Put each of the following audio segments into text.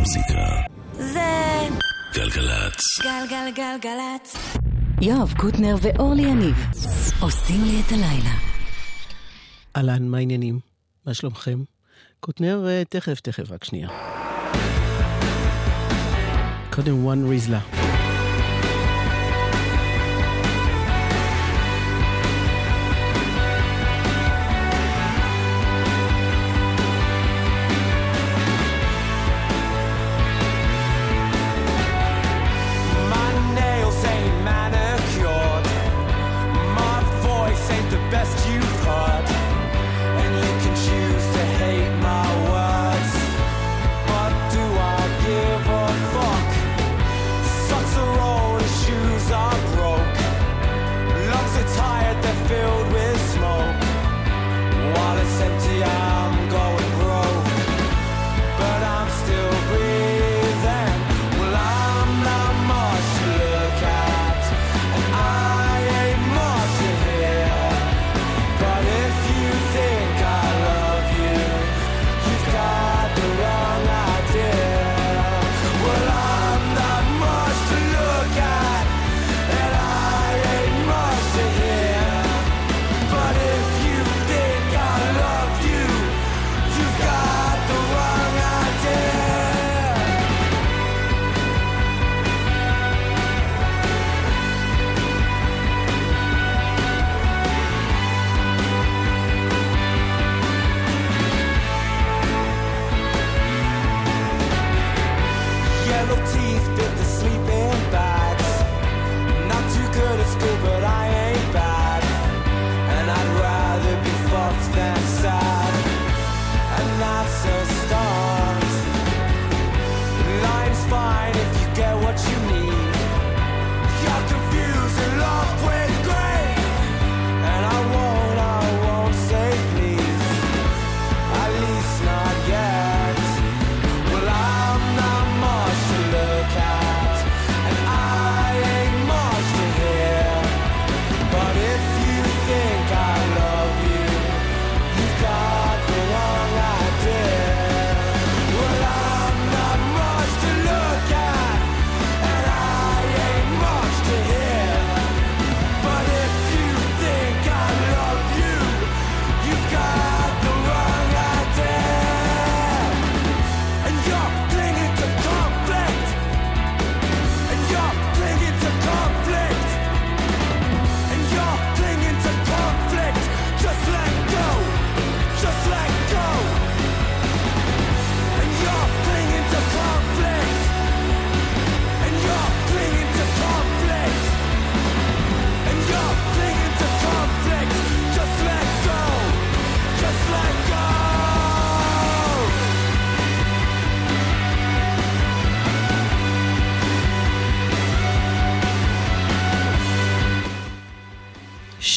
המוזיקה. זה... גלגלצ. גלגלגלגלצ. יואב קוטנר ואורלי יניב עושים לי את הלילה. אהלן, מה העניינים? מה שלומכם? קוטנר, אה, תכף, תכף, רק שנייה. קודם וואן ריזלה.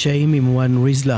Shaim עם וואן ריזלר.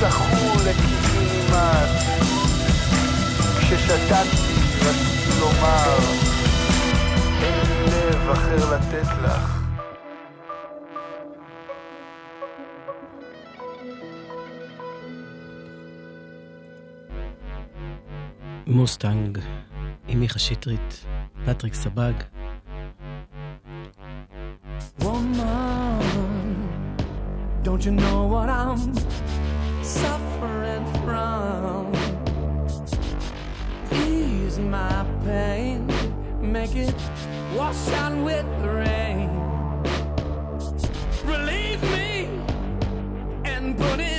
שחו לקיבינימט. כששתקתי רציתי לומר אין לי לב אחר לתת לך. מוסטנג עם מיכה שטרית, פטריק סבג. Woman, don't you know what I'm suffering from? Ease my pain, make it wash out with the rain. Relieve me and put it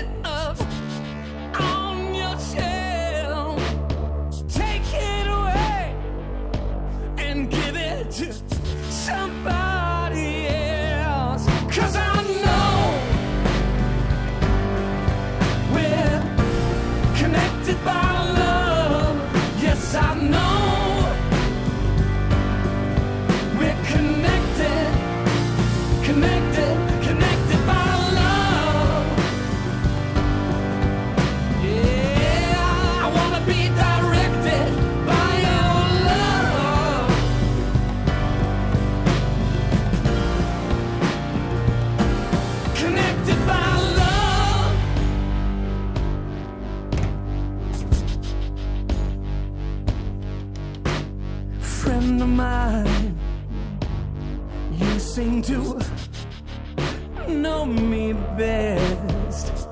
seem to know me best.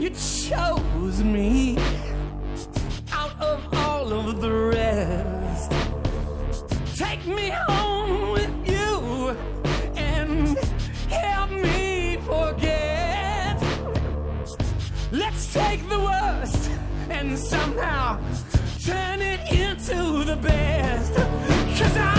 You chose me out of all of the rest. Take me home with you and help me forget. Let's take the worst and somehow turn it into the best. Cause I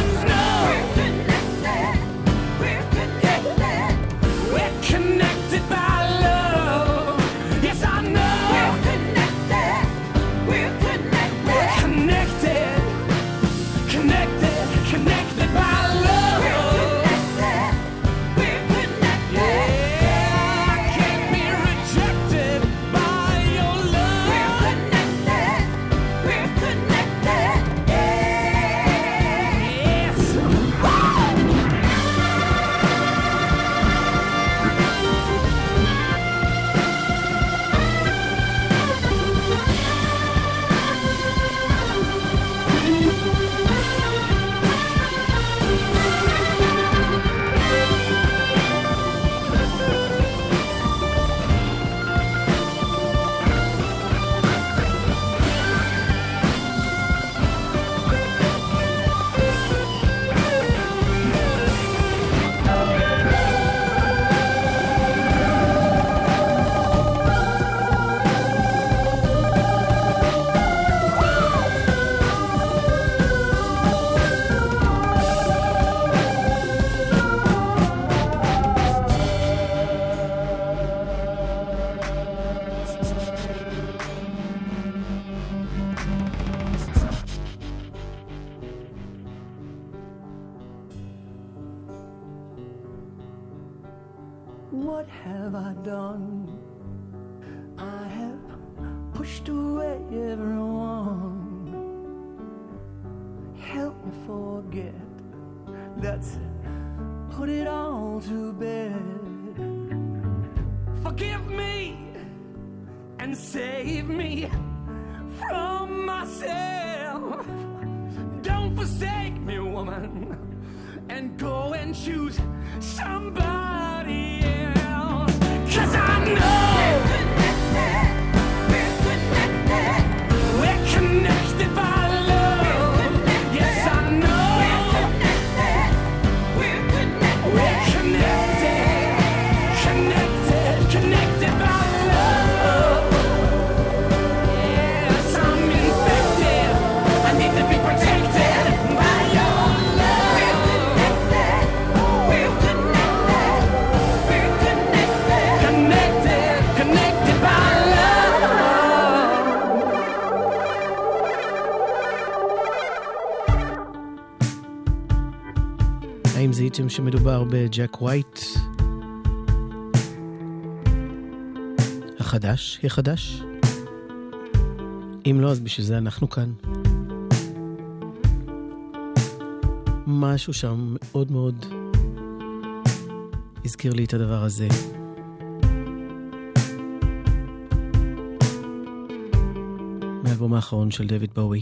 What have I done? I have pushed away everyone. Help me forget. Let's put it all to bed. Forgive me and save me from myself. Don't forsake me, woman, and go and choose somebody זיהיתם שמדובר בג'ק ווייט? החדש? החדש? אם לא, אז בשביל זה אנחנו כאן. משהו שם מאוד מאוד הזכיר לי את הדבר הזה. מהאלבום האחרון של דויד בואי.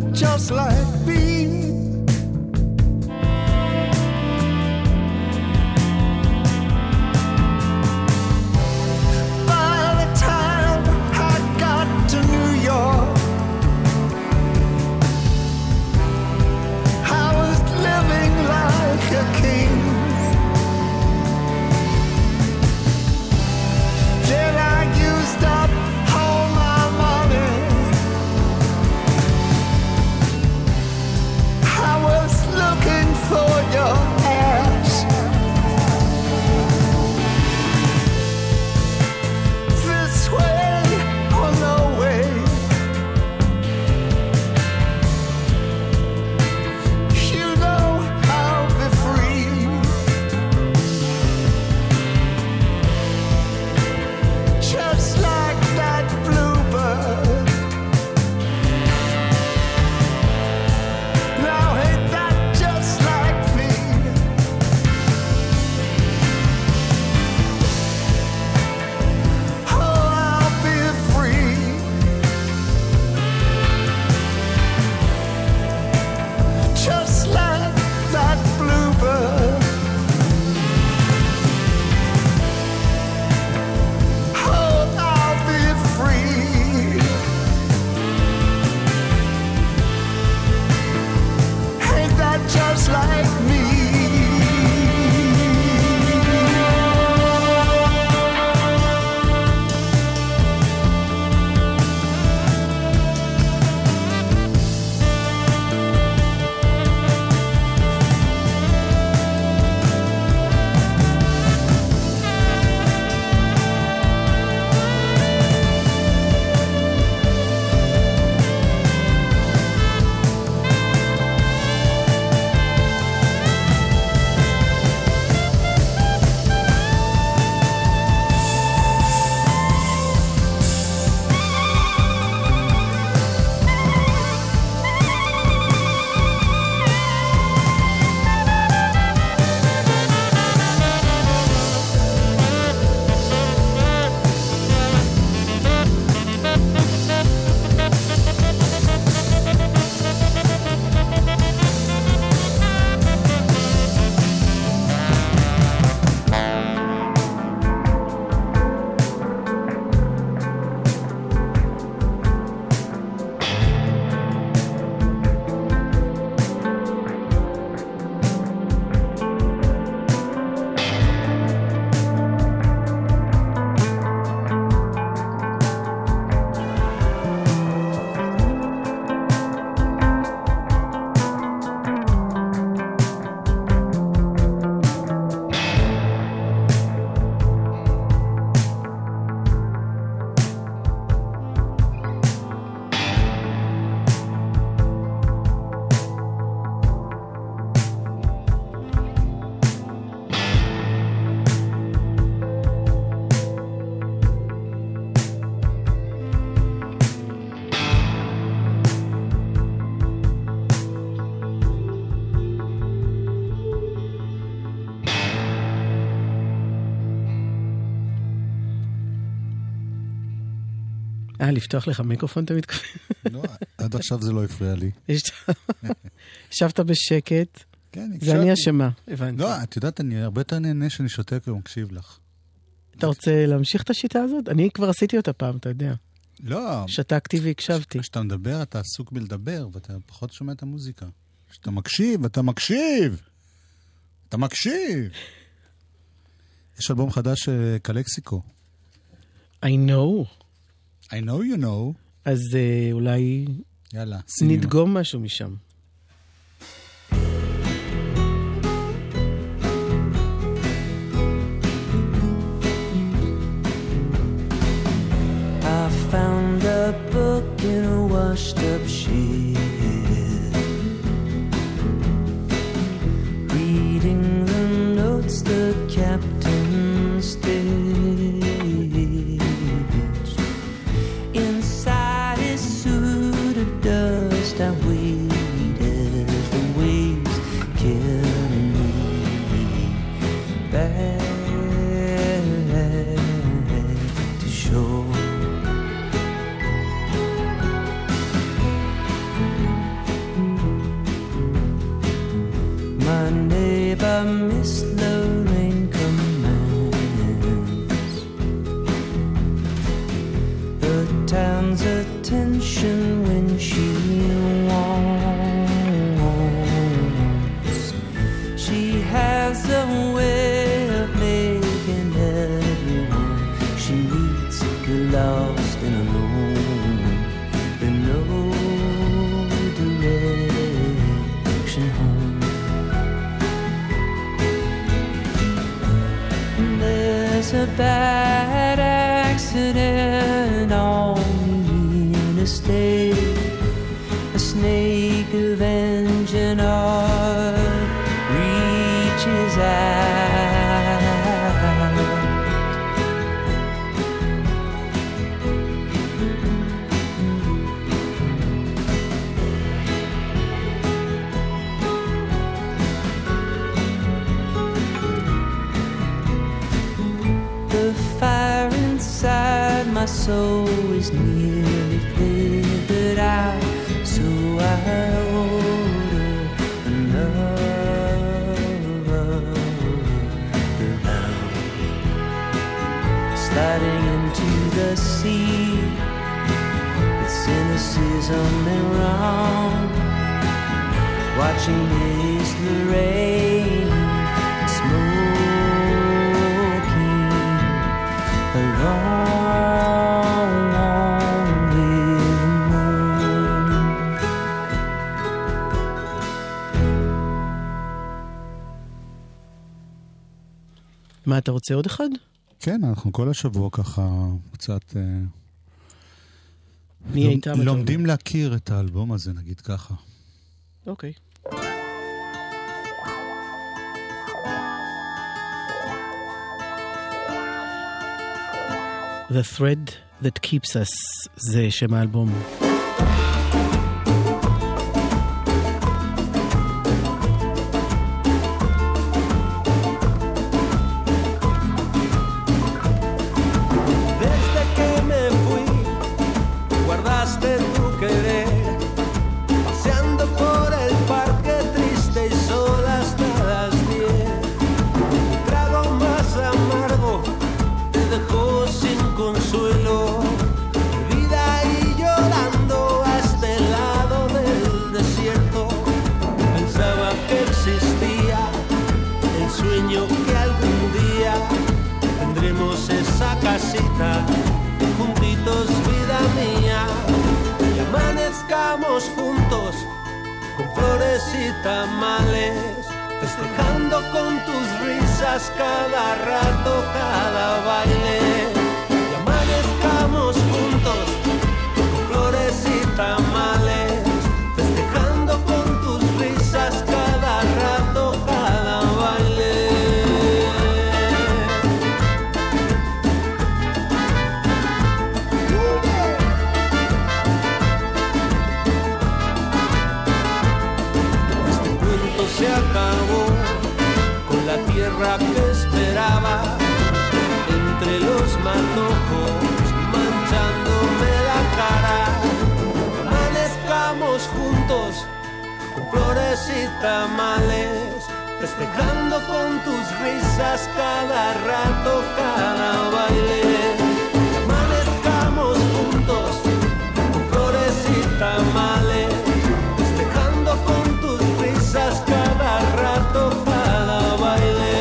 Just like me? לפתוח לך מיקרופון אתה מתכוון? לא, עד עכשיו זה לא הפריע לי. יש- ישבת בשקט, כן, זה אני. אשמה, הבנתי. לא, את יודעת, אני הרבה יותר נהנה שאני שותק ומקשיב לך. אתה רוצה להמשיך את השיטה הזאת? אני כבר עשיתי אותה פעם, אתה יודע. לא, שתקתי והקשבתי. כשאתה מדבר, אתה עסוק בלדבר, ואתה פחות שומע את המוזיקה. כשאתה מקשיב, אתה מקשיב! אתה מקשיב! יש אלבום חדש של קלקסיקו. I know. I know you know. אז אה, אולי יאללה, שימי. נדגום משהו משם. There's a bad accident on the interstate. Soul is nearly flickered out, so I order another round. Sliding into the sea with cynicism and wrong, watching this the rain, מה, אתה רוצה עוד אחד? כן, אנחנו כל השבוע ככה קצת... אה, נהיה לומ- איתם. אתה לומדים להכיר את האלבום הזה, נגיד ככה. אוקיי. The Thread That Keeps Us זה שם האלבום. Guardaste tu querer, paseando por el parque triste y sola hasta las diez. Trago más amargo te dejó sin consuelo, vida y llorando a este lado del desierto. Pensaba que existía el sueño que algún día tendremos esa casita amanezcamos juntos con flores y tamales festejando con tus risas cada rato cada baile. Y amanezcamos juntos con flores y tamales y tamales, festejando con tus risas cada rato, cada baile. Amanezcamos juntos, con flores y tamales, festejando con tus risas cada rato, cada baile.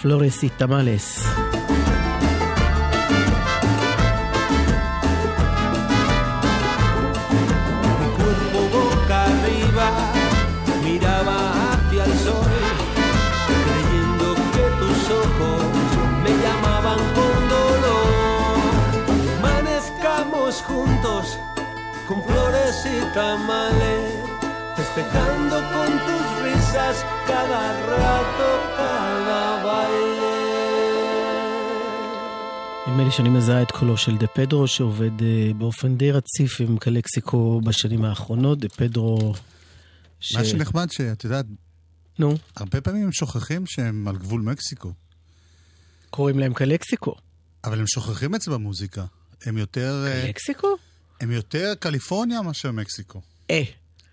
Flores y tamales con flores y tamales, festejando con tus risas cada rato, cada baile. נדמה לי שאני מזהה את קולו של דה פדרו, שעובד אה, באופן די רציף עם קלקסיקו בשנים האחרונות. דה פדרו... ש... מה שנחמד שאת יודעת, נו, הרבה פעמים הם שוכחים שהם על גבול מקסיקו, קוראים להם קלקסיקו. אבל הם שוכחים את זה במוזיקה. הם יותר, אה, קלקסיקו? הם יותר קליפורניה מאשר מקסיקו. אה,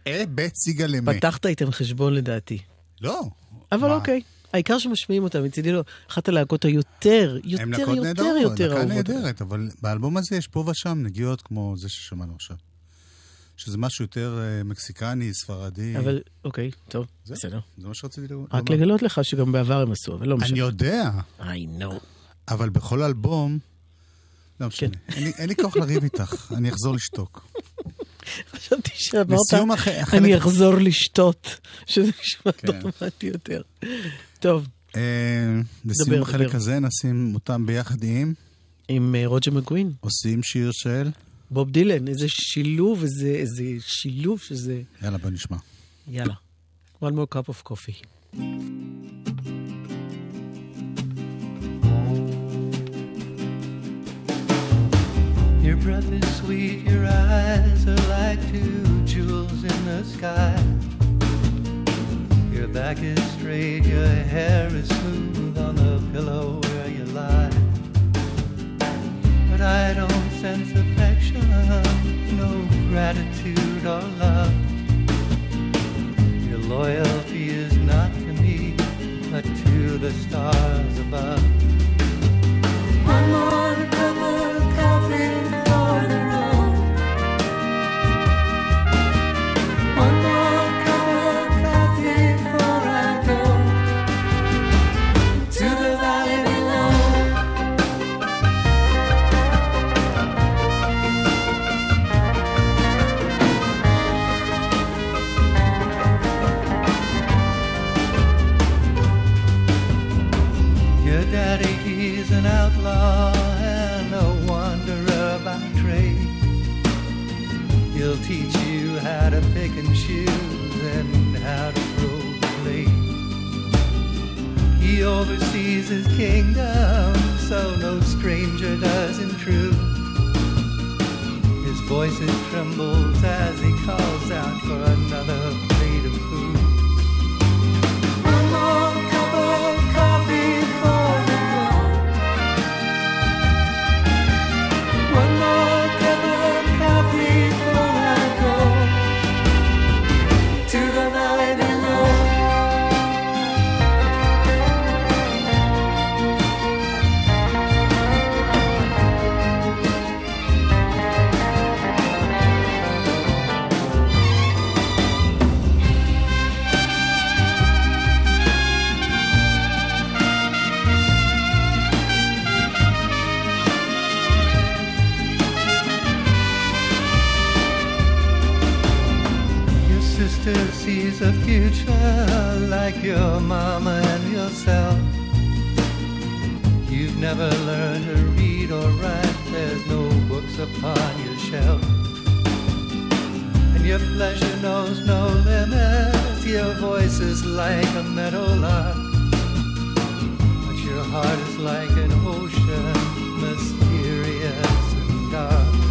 אה, בית סיגל אמת. פתחת איתם חשבון לדעתי. לא. אבל מה? אוקיי. העיקר שמשמיעים אותם, מצידי לא. אחת הלהקות היותר, הם יותר, יותר, נהדרות, יותר להקה אהובות. נהדרת, אבל באלבום הזה יש פה ושם נגיעות כמו זה ששמענו עכשיו. שזה משהו יותר אה, מקסיקני, ספרדי. אבל, אוקיי, טוב, זה- בסדר. זה מה שרציתי לומר. רק לגלות לך שגם בעבר הם עשו, אבל לא אני משנה. יודע, I know. אבל בכל אלבום... לא משנה. כן. אין לי- אין לי כוח לריב איתך, אני אחזור לשתוק. חשבתי שאמרת, אני אחזור לשתות, שזה נשמע כן. דרמטי יותר. טוב, אה, לסיום החלק. הזה נשים אותם ביחד עם עם אה, רוג'ר מקווין, עושים שיר של... בוב דילן, איזה שילוב, איזה, איזה שילוב שזה... יאללה, בוא נשמע. יאללה. one more cup of coffee. Your breath is sweet, your eyes are like two jewels in the sky. Your back is straight, your hair is smooth on the pillow where you lie. But I don't sense affection, no gratitude or love. Your loyalty is not to me, but to the stars above. Oversees his kingdom, so no stranger does intrude. His voice it trembles as he calls out for another sister sees a future like your mama and yourself. You've never learned to read or write, there's no books upon your shelf. And your pleasure knows no limits, your voice is like a meadowlark. But your heart is like an ocean, mysterious and dark.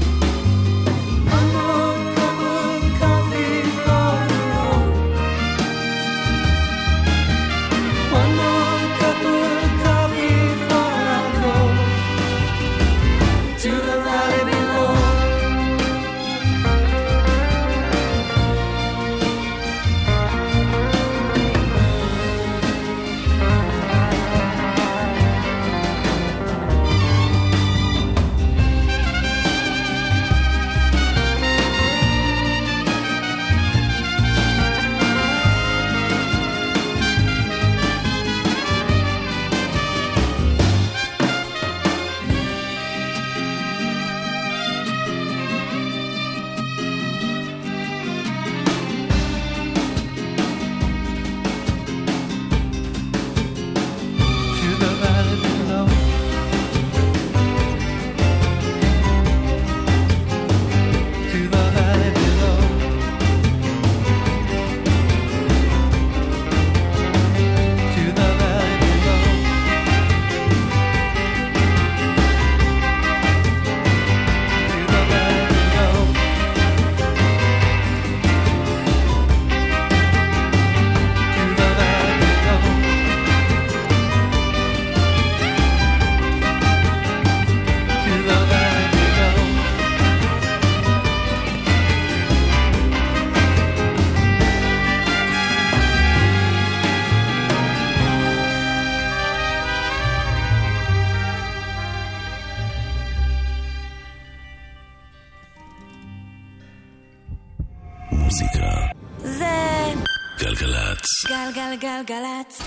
גלגלגלגלצ.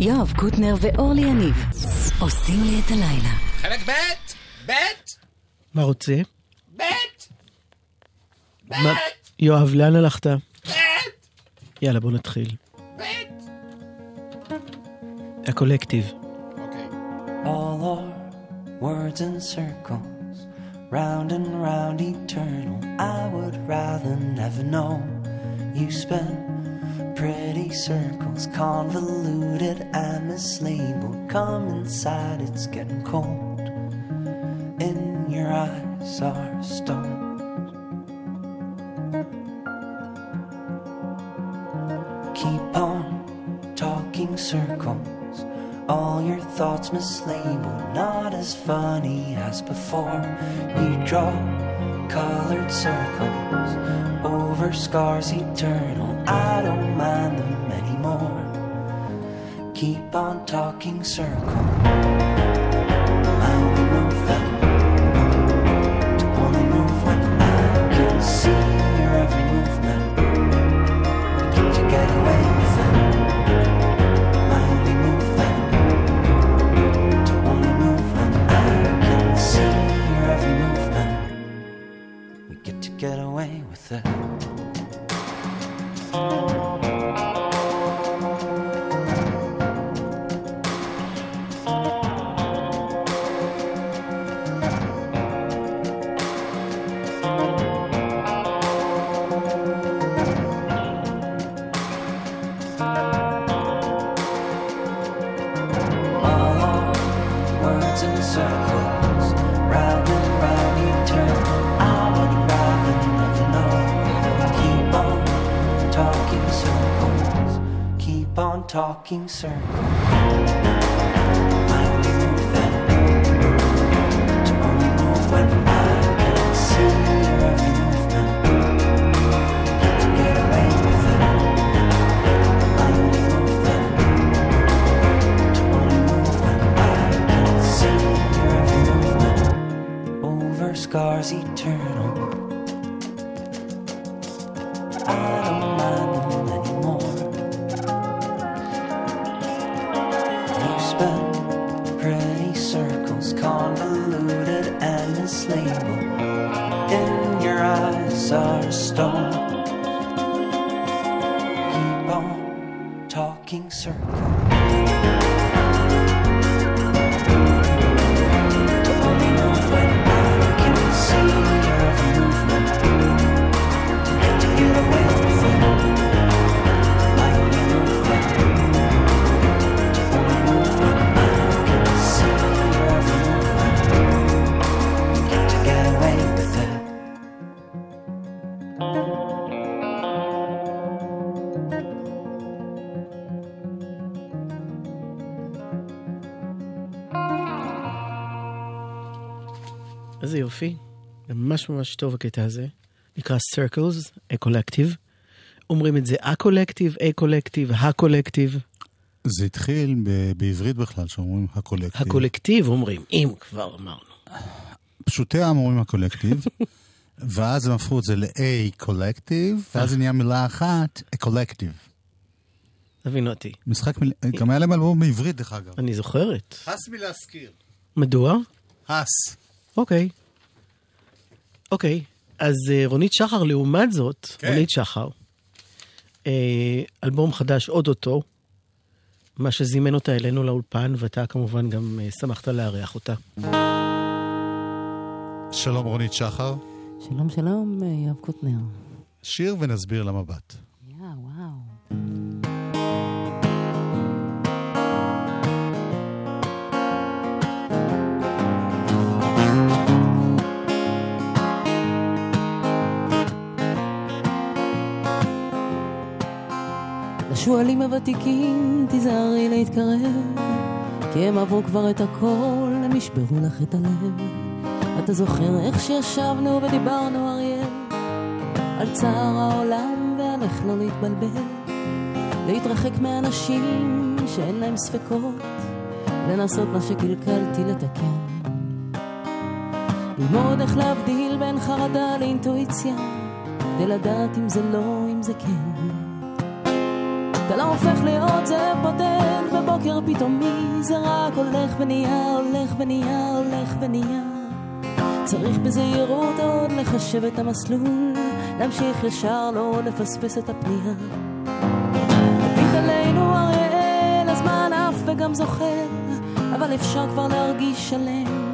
יואב קוטנר ואורלי יניב עושים לי את הלילה. חלק ב', ב', מה רוצה? ב', מה- יואב, לאן הלכת? ב', יאללה, בוא נתחיל. ב'. הקולקטיב. אוקיי. All our words in circles, round and round eternal. I would rather never know. You spin pretty circles, convoluted and mislabeled. Come inside, it's getting cold. In your eyes are stones. Keep on talking circles. All your thoughts mislabeled, not as funny as before. You draw colored circles over scars eternal. I don't mind them anymore. Keep on talking circles. I get away with it. fucking circle. איזה יופי. זה ממש ממש טוב הקטע הזה. נקרא Circles, a collective. אומרים את זה ה-collective, a-collective, ה-collective. זה התחיל ב- בעברית בכלל, שאומרים הקולקטיב. הקולקטיב אומרים, אם כבר אמרנו. פשוטי העם אומרים הקולקטיב, ואז הם הפכו את זה ל-A קולקטיב, ואז זה נהיה מילה אחת, קולקטיב. תבין אותי. משחק מיל... גם היה להם אלבום בעברית, דרך אגב. אני זוכרת. הס מלהזכיר. מדוע? הס. אוקיי. אוקיי, אז אה, רונית שחר, לעומת זאת, כן. רונית שחר, אה, אלבום חדש אוטוטו, מה שזימן אותה אלינו לאולפן, ואתה כמובן גם אה, שמחת לארח אותה. שלום רונית שחר. שלום, שלום, יואב קוטנר. שיר ונסביר למבט. יא, וואו. לשועלים הוותיקים תיזהרי להתקרב, כי הם עברו כבר את הכל, הם ישברו לך את הלב. אתה זוכר איך שישבנו ודיברנו אריאל, על צער העולם ועל איך לא להתבלבל, להתרחק מאנשים שאין להם ספקות, לנסות מה שקלקלתי לתקן. ללמוד איך להבדיל בין חרדה לאינטואיציה, כדי לדעת אם זה לא, אם זה כן. אתה לא הופך להיות זאב בודד בבוקר פתאומי, זה רק הולך ונהיה, הולך ונהיה, הולך ונהיה. צריך בזהירות עוד לחשב את המסלול, להמשיך ישר, לא לפספס את הפנייה. הביט עלינו אריאל, הזמן עף וגם זוכר, אבל אפשר כבר להרגיש שלם.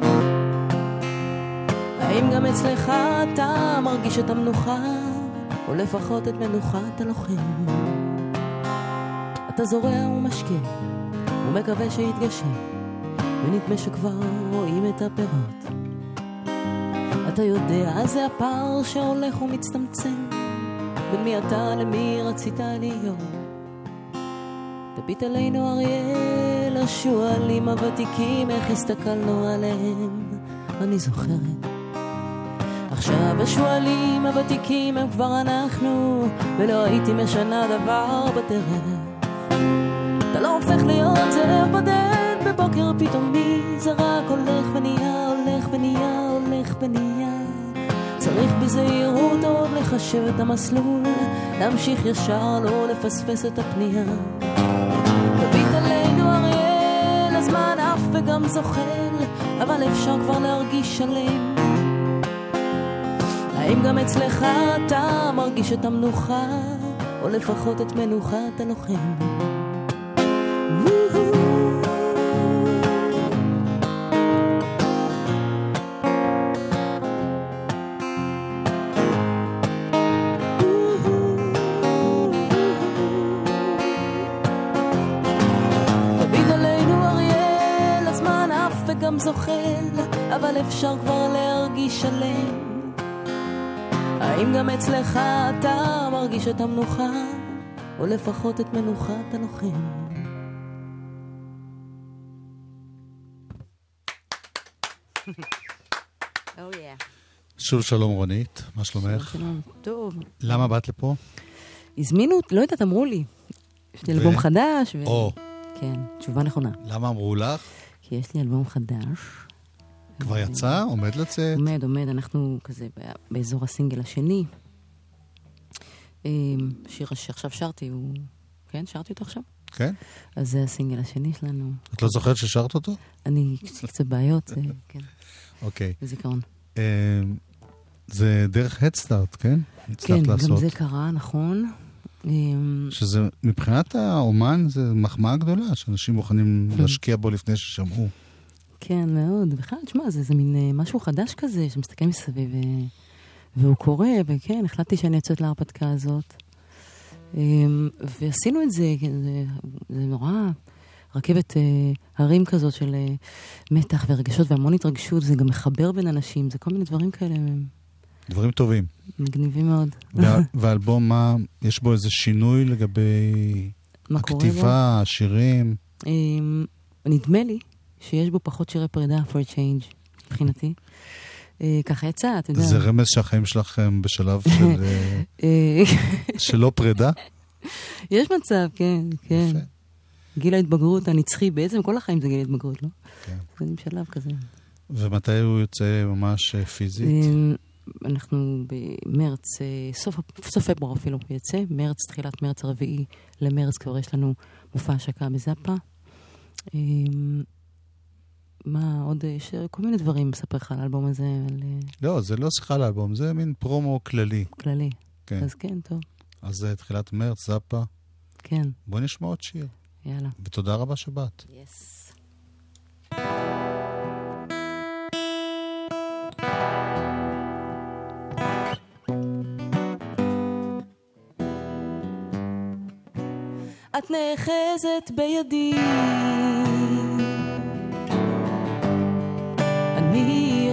האם גם אצלך אתה מרגיש את המנוחה, או לפחות את מנוחת הלוחם? אתה זורע ומשקה, ומקווה שיתגשם, ונדמה שכבר רואים את הפירות. אתה יודע, זה הפער שהולך ומצטמצם, בין מי אתה למי רצית להיות. תביט עלינו אריאל, השועלים הוותיקים, איך הסתכלנו עליהם, אני זוכרת. עכשיו השועלים הוותיקים הם כבר אנחנו, ולא הייתי משנה דבר בדרך. הופך להיות זאב בודד בבוקר פתאומי, זה רק הולך ונהיה, הולך ונהיה, הולך ונהיה. צריך בזהירות עוד לחשב את המסלול, להמשיך ישר, לא לפספס את הפנייה. תביט עלינו אריאל, הזמן עף וגם זוחל, אבל אפשר כבר להרגיש שלם. האם גם אצלך אתה מרגיש את המנוחה, או לפחות את מנוחת הלוחם? אבל אפשר כבר להרגיש שלם. האם גם אצלך אתה מרגיש את המנוחה, או לפחות את מנוחת הלוחם? Oh yeah. שוב שלום רונית, מה שלומך? שלום. טוב. למה באת לפה? הזמינו, לא יודעת, אמרו לי. יש לי ו- אלבום חדש. ו- או, כן, תשובה נכונה. למה אמרו לך? כי יש לי אלבום חדש. כבר יצא? עומד לצאת? עומד, עומד, אנחנו כזה באזור הסינגל השני. אמ, שיר שעכשיו שרתי, הוא... כן, שרתי אותו עכשיו? כן? אז זה הסינגל השני שלנו. את לא זוכרת ששרת אותו? אני, יש לי קצת בעיות, אה, כן, אוקיי. בזיכרון. אה, זה דרך הדסטארט, כן? כן, גם. זה קרה, נכון. אמ, שזה, מבחינת האומן, זה מחמאה גדולה, שאנשים מוכנים כן. להשקיע בו לפני ששמעו. כן, מאוד. בכלל, תשמע, זה, זה מין אה, משהו חדש כזה, שמסתכל מסביב, אה, והוא קורה, וכן, החלטתי שאני יוצאת להרפתקה הזאת. אמ, ועשינו את זה, זה, זה נורא רכבת אה, הרים כזאת של אה, מתח ורגשות והמון התרגשות, זה גם מחבר בין אנשים, זה כל מיני דברים כאלה דברים טובים. מגניבים מאוד. וה- והאלבום, מה, יש בו איזה שינוי לגבי? הכתיבה, השירים? אמ, נדמה לי שיש בו פחות שירי פרידה for change, מבחינתי. אה, ככה יצא, אתה יודע. זה רמז שהחיים שלך הם בשלב של, אה, אה, של לא פרידה? יש מצב, כן, כן. יפה. גיל ההתבגרות הנצחי, בעצם כל החיים זה גיל ההתבגרות, לא? כן. זה שלב כזה. ומתי הוא יוצא ממש פיזית? אנחנו במרץ, סוף, סוף פברואר אפילו יצא, מרץ, תחילת מרץ הרביעי למרץ כבר יש לנו מופע השקה בזאפה. מה עוד, אה, יש כל מיני דברים לספר לך על האלבום הזה, על אה, לא, זה לא שיחה לאלבום, זה מין פרומו כללי. כללי. כן. אז כן, טוב, אז זה תחילת מרץ, זאפה. כן, בואי נשמע עוד שיר. יאללה. ותודה רבה שבאת. יס. את נאחזת בידי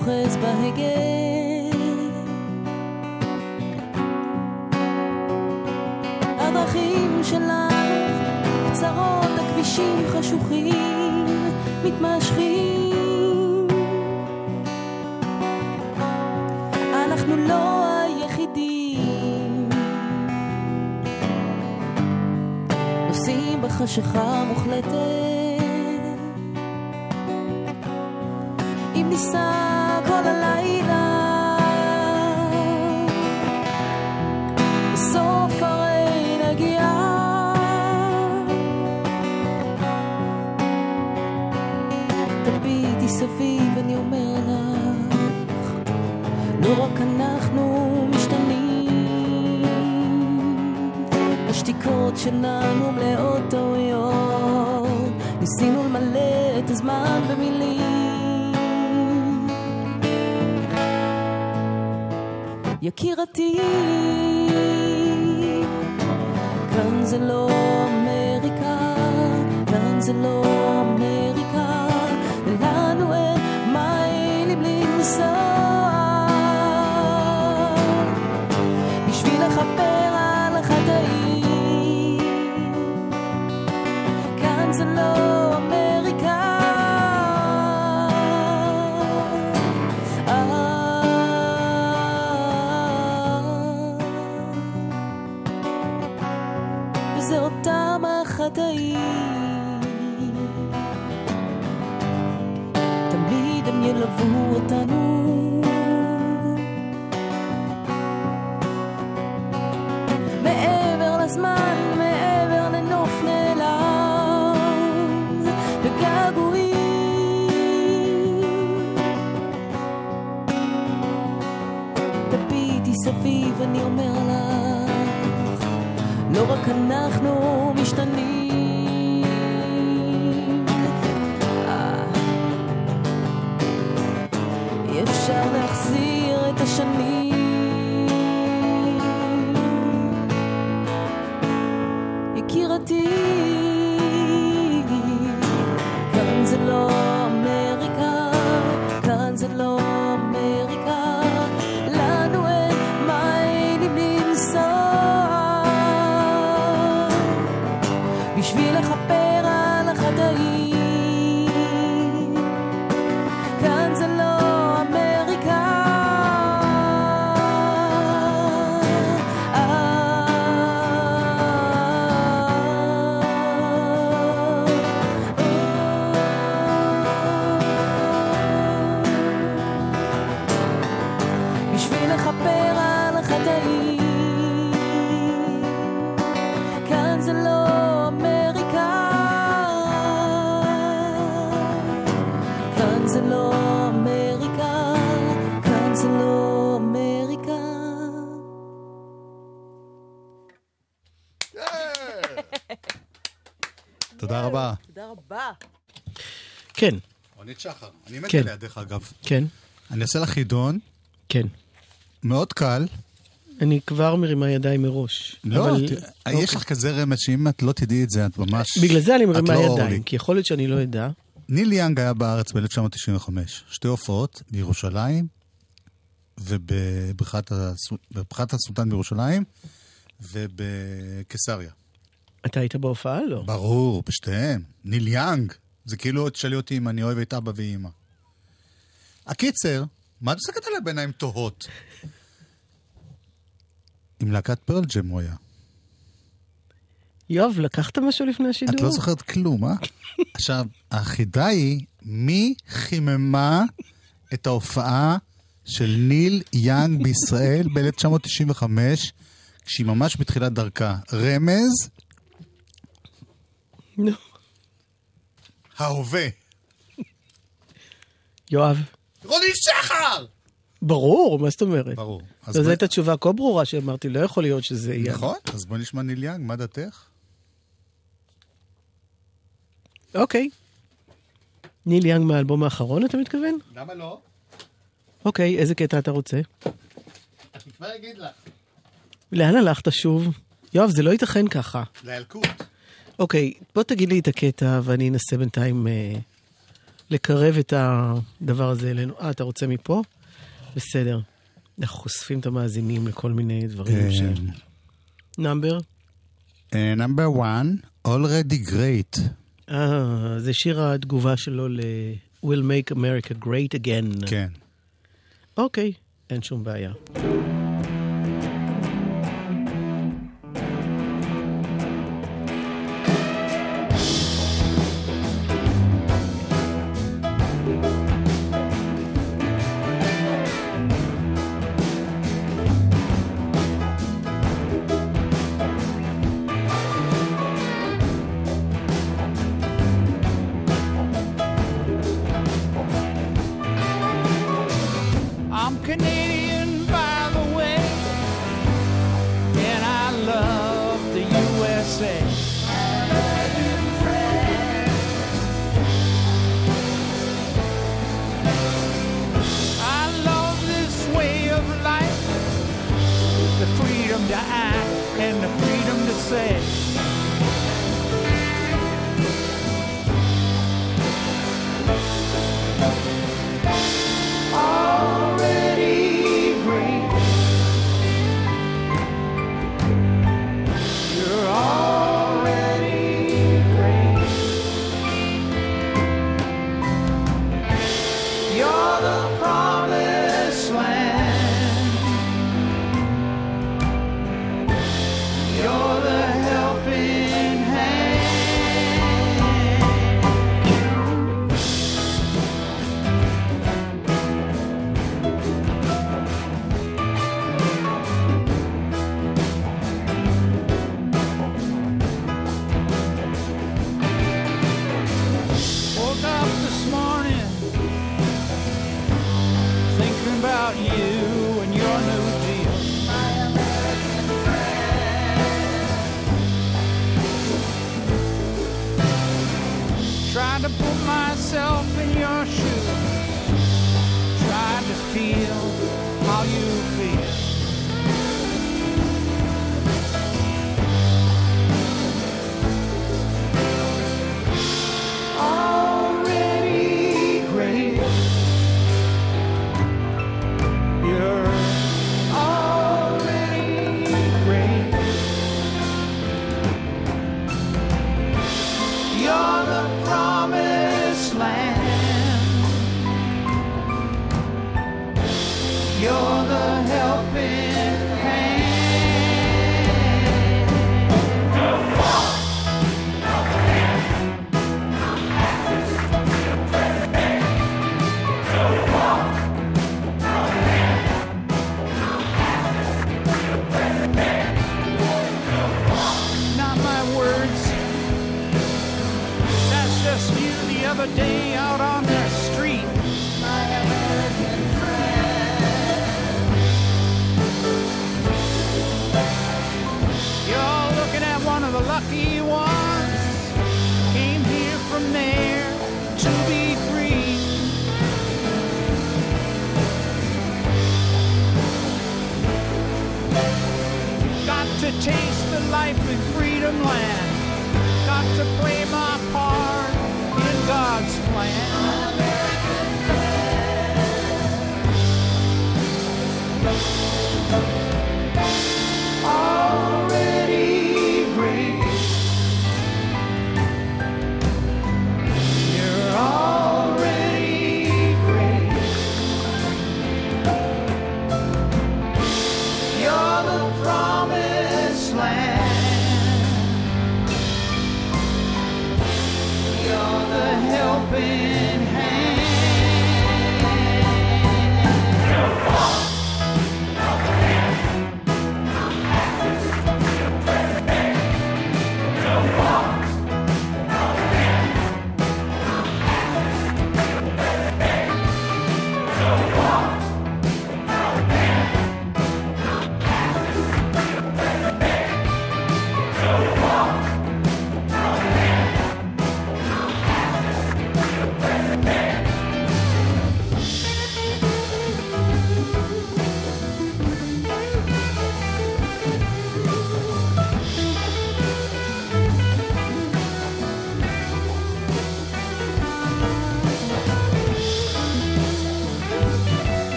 אוחז בהגה הדרכים שלנו קצרות, הכבישים חשוכים, מתמשכים. אנחנו לא היחידים. נוסעים בחשיכה מוחלטת. אם ניסע תביטי סביב אני אומר לך לא רק אנחנו משתנים. השתיקות שלנו מלאות טעויות ניסינו למלא את הזמן במילים. יקירתי כאן זה לא אמריקה, כאן זה לא אמריקה, so תודה רבה. תודה רבה. כן, רונית שחר, אני מת כן. עליה דרך אגב. כן, אני אעשה לך חידון, כן. מאוד קל. אני כבר מרימה ידיים מראש. לא, אבל- אוקיי. יש לך כזה רמז שאם את לא תדעי את זה, את ממש... בגלל זה אני מרימה לא. ידיים, כי יכול להיות שאני לא אדע. ניל יאנג היה בארץ ב-1995. שתי הופעות בירושלים ובבריכת הסו- בבריכת הסולטן בירושלים ובקיסריה. אתה היית בהופעה? לא. ברור, בשתיהם. ניל יאנג. זה כאילו תשאלי אותי אם אני אוהב את אבא ואימא. הקיצר, מה את מסתכלת עליי בעיניים תוהות? עם להקת פרל ג'ם הוא היה. יואב, לקחת משהו לפני השידור? את לא זוכרת כלום, אה? עכשיו, החידה היא, מי חיממה את ההופעה של ניל יאנג בישראל ב-1995, כשהיא ממש בתחילת דרכה? רמז, נו. ההווה. יואב. רוני שחר! ברור, מה זאת אומרת? ברור. אז זו הייתה תשובה כה ברורה שאמרתי, לא יכול להיות שזה יהיה. נכון, אז בואי נשמע ניל יאנג, מה דעתך? אוקיי. ניל יאנג מהאלבום האחרון, אתה מתכוון? למה לא? אוקיי, איזה קטע אתה רוצה? אני כבר אגיד לך. לאן הלכת שוב? יואב, זה לא ייתכן ככה. לילקוט. אוקיי, בוא תגיד לי את הקטע ואני אנסה בינתיים אה, לקרב את הדבר הזה אלינו. אה, אתה רוצה מפה? בסדר. אנחנו חושפים את המאזינים לכל מיני דברים ש... Number? Number 1, Already Great. אה, זה שיר התגובה שלו ל- Will make America great again. כן. אוקיי, אין שום בעיה.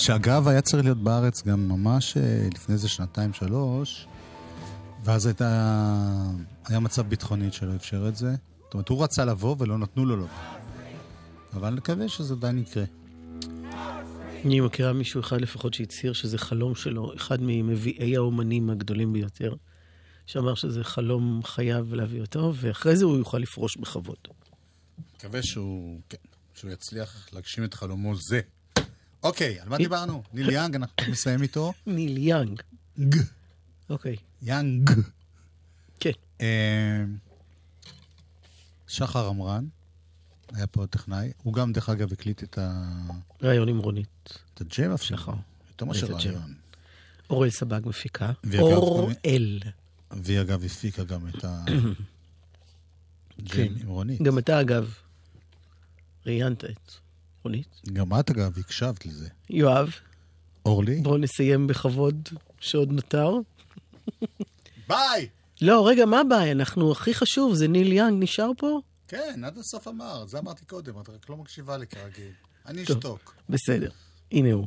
שאגב היה צריך להיות בארץ גם ממש אה, לפני איזה שנתיים, שלוש, ואז הייתה, היה מצב ביטחוני שלא אפשר את זה. זאת אומרת, הוא רצה לבוא ולא נתנו לו לבוא. אבל נקווה שזה עדיין יקרה. אני מכירה מישהו אחד לפחות שהצהיר שזה חלום שלו, אחד ממביאי האומנים הגדולים ביותר, שאמר שזה חלום חייו להביא אותו, ואחרי זה הוא יוכל לפרוש בכבוד. מקווה שהוא, כן, שהוא יצליח להגשים את חלומו זה. אוקיי, על מה דיברנו? ניל יאנג, אנחנו נסיים איתו. ניל יאנג. ג. אוקיי. יאנג. כן. אה, שחר עמרן, היה פה טכנאי. הוא גם, דרך אגב, הקליט את ה... ראיון עם רונית. את הג'ם אפילו. שחר. יותר מאשר. ראיון. אוראל סבג מפיקה. אוראל. והיא אגב הפיקה גם את ה... כן. ג'ם עם רונית. גם אתה, אגב, ראיינת את רונית. גם את, אגב, הקשבת לזה. יואב, אורלי? בואו נסיים בכבוד שעוד נותר. ביי! לא, רגע, מה הבעיה? אנחנו, הכי חשוב, זה ניל יאנג נשאר פה? כן, עד הסוף אמר, זה אמרתי קודם, את רק לא מקשיבה לי כרגיל. אני. אשתוק. בסדר. הנה הוא.